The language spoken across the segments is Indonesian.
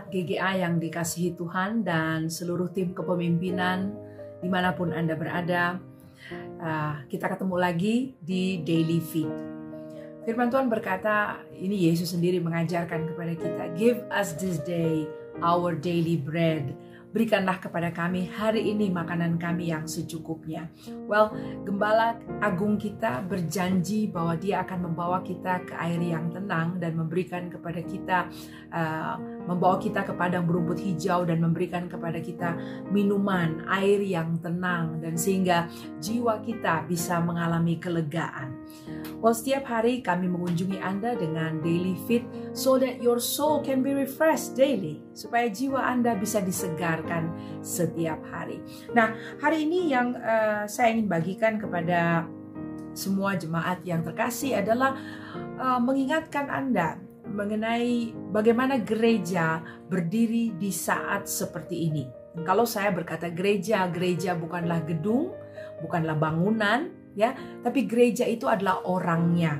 jemaat GGA yang dikasihi Tuhan dan seluruh tim kepemimpinan di mana pun Anda berada. Uh, kita ketemu lagi di Daily Feed. Firman Tuhan berkata, ini Yesus sendiri mengajarkan kepada kita, Give us this day our daily bread berikanlah kepada kami hari ini makanan kami yang secukupnya. Well, gembala agung kita berjanji bahwa dia akan membawa kita ke air yang tenang dan memberikan kepada kita uh, membawa kita ke padang berumput hijau dan memberikan kepada kita minuman, air yang tenang dan sehingga jiwa kita bisa mengalami kelegaan. Well, setiap hari kami mengunjungi Anda dengan daily fit so that your soul can be refreshed daily supaya jiwa Anda bisa disegarkan setiap hari. Nah, hari ini yang uh, saya ingin bagikan kepada semua jemaat yang terkasih adalah uh, mengingatkan Anda mengenai bagaimana gereja berdiri di saat seperti ini. Kalau saya berkata gereja, gereja bukanlah gedung, bukanlah bangunan, ya, tapi gereja itu adalah orangnya.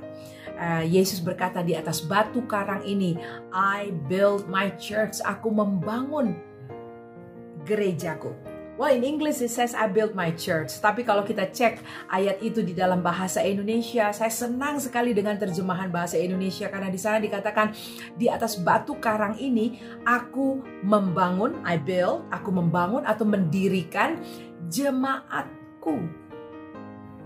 Uh, Yesus berkata di atas batu karang ini, I build my church, aku membangun gerejaku. Well, in English it says I built my church. Tapi kalau kita cek ayat itu di dalam bahasa Indonesia, saya senang sekali dengan terjemahan bahasa Indonesia karena di sana dikatakan di atas batu karang ini aku membangun, I build, aku membangun atau mendirikan jemaatku.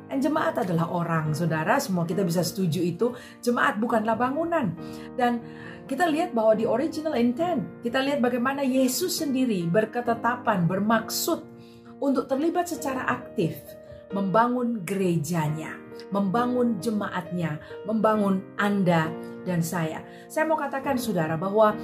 Dan jemaat adalah orang, saudara. Semua kita bisa setuju itu. Jemaat bukanlah bangunan. Dan kita lihat bahwa di original intent, kita lihat bagaimana Yesus sendiri berketetapan, bermaksud untuk terlibat secara aktif membangun gerejanya, membangun jemaatnya, membangun Anda dan saya. Saya mau katakan saudara bahwa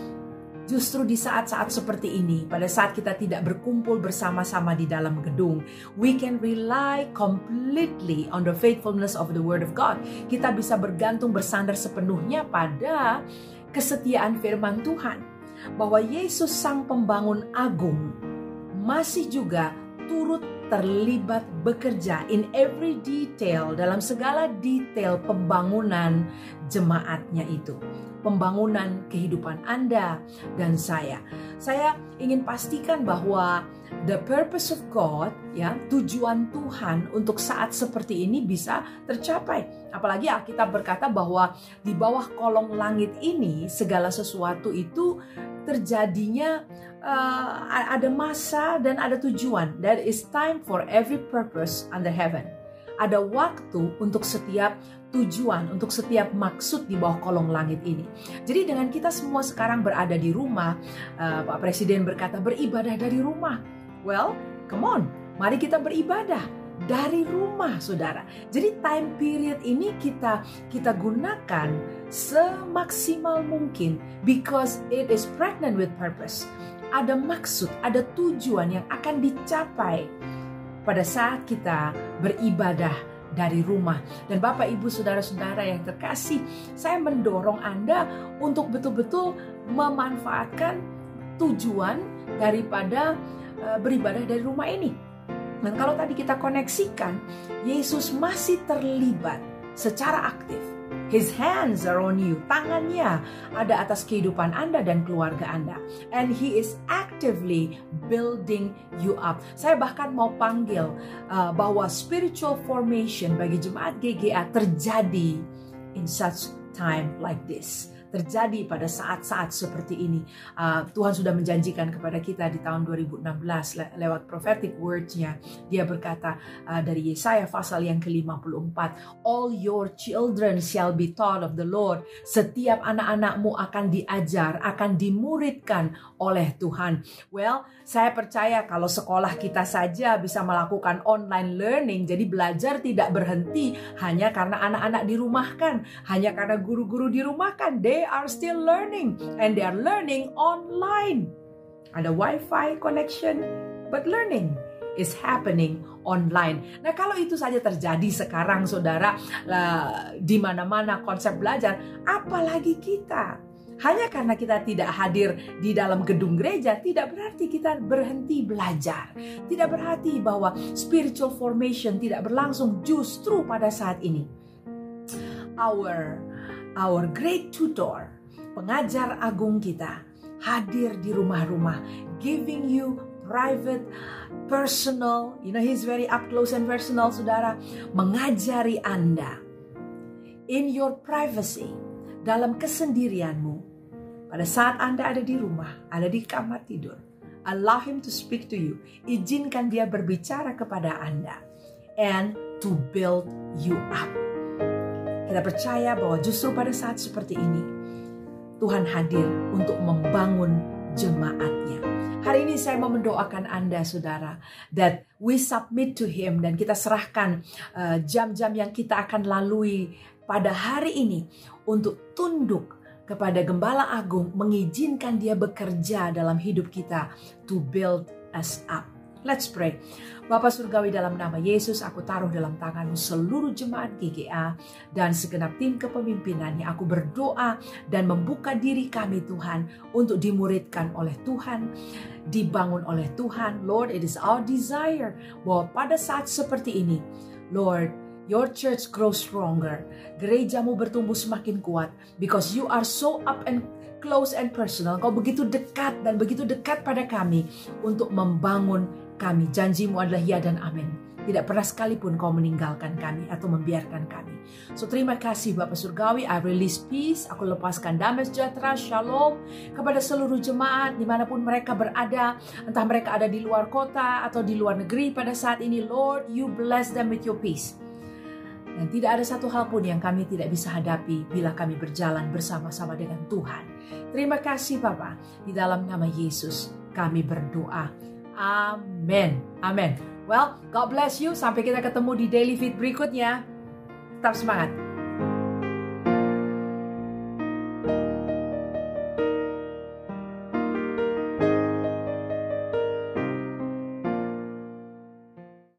Justru di saat-saat seperti ini, pada saat kita tidak berkumpul bersama-sama di dalam gedung, we can rely completely on the faithfulness of the Word of God. Kita bisa bergantung bersandar sepenuhnya pada kesetiaan firman Tuhan. Bahwa Yesus sang pembangun agung masih juga turut terlibat bekerja in every detail dalam segala detail pembangunan jemaatnya itu pembangunan kehidupan Anda dan saya. Saya ingin pastikan bahwa the purpose of God, ya, tujuan Tuhan untuk saat seperti ini bisa tercapai. Apalagi Alkitab berkata bahwa di bawah kolong langit ini segala sesuatu itu terjadinya uh, ada masa dan ada tujuan. There is time for every purpose under heaven. Ada waktu untuk setiap tujuan untuk setiap maksud di bawah kolong langit ini. Jadi dengan kita semua sekarang berada di rumah, uh, Pak Presiden berkata beribadah dari rumah. Well, come on, mari kita beribadah dari rumah, saudara. Jadi time period ini kita kita gunakan semaksimal mungkin because it is pregnant with purpose. Ada maksud, ada tujuan yang akan dicapai pada saat kita beribadah dari rumah. Dan Bapak, Ibu, Saudara-saudara yang terkasih, saya mendorong Anda untuk betul-betul memanfaatkan tujuan daripada uh, beribadah dari rumah ini. Dan kalau tadi kita koneksikan, Yesus masih terlibat secara aktif His hands are on you. Tangannya ada atas kehidupan Anda dan keluarga Anda. And He is actively building you up. Saya bahkan mau panggil uh, bahwa spiritual formation bagi jemaat GGA terjadi in such time like this terjadi pada saat-saat seperti ini. Uh, Tuhan sudah menjanjikan kepada kita di tahun 2016 le lewat prophetic words-nya. Dia berkata uh, dari Yesaya pasal yang ke-54, All your children shall be taught of the Lord. Setiap anak-anakmu akan diajar, akan dimuridkan oleh Tuhan. Well, saya percaya kalau sekolah kita saja bisa melakukan online learning, jadi belajar tidak berhenti hanya karena anak-anak dirumahkan, hanya karena guru-guru dirumahkan. They they are still learning and they are learning online. Ada wifi connection, but learning is happening online. Nah, kalau itu saja terjadi sekarang, saudara, di mana-mana konsep belajar, apalagi kita. Hanya karena kita tidak hadir di dalam gedung gereja, tidak berarti kita berhenti belajar. Tidak berarti bahwa spiritual formation tidak berlangsung justru pada saat ini. Our our great tutor, pengajar agung kita, hadir di rumah-rumah, giving you private, personal, you know, He's very up close and personal, saudara, mengajari Anda. In your privacy, dalam kesendirianmu, pada saat Anda ada di rumah, ada di kamar tidur, allow Him to speak to you, izinkan Dia berbicara kepada Anda, and to build you up. Kita percaya bahwa justru pada saat seperti ini, Tuhan hadir untuk membangun jemaatnya. Hari ini saya mau mendoakan Anda saudara that we submit to him dan kita serahkan uh, jam-jam uh, yang kita akan lalui pada hari ini untuk tunduk kepada Gembala Agung mengizinkan dia bekerja dalam hidup kita to build us up. Let's pray. Bapak Surgawi dalam nama Yesus, aku taruh dalam tanganmu seluruh jemaat GGA dan segenap tim kepemimpinannya. Aku berdoa dan membuka diri kami Tuhan untuk dimuridkan oleh Tuhan, dibangun oleh Tuhan. Lord, it is our desire bahwa pada saat seperti ini, Lord, Your church grows stronger. Gerejamu bertumbuh semakin kuat because you are so up and close and personal. Kau begitu dekat dan begitu dekat pada kami untuk membangun kami. Janjimu adalah ya dan amin. Tidak pernah sekalipun kau meninggalkan kami atau membiarkan kami. So terima kasih Bapak Surgawi. I release peace. Aku lepaskan damai sejahtera, shalom kepada seluruh jemaat di mana pun mereka berada. Entah mereka ada di luar kota atau di luar negeri pada saat ini. Lord, you bless them with your peace. Dan tidak ada satu hal pun yang kami tidak bisa hadapi bila kami berjalan bersama-sama dengan Tuhan. Terima kasih Bapak. Di dalam nama Yesus kami berdoa. Amin. Amin. Well, God bless you. Sampai kita ketemu di Daily Feed berikutnya. Tetap semangat.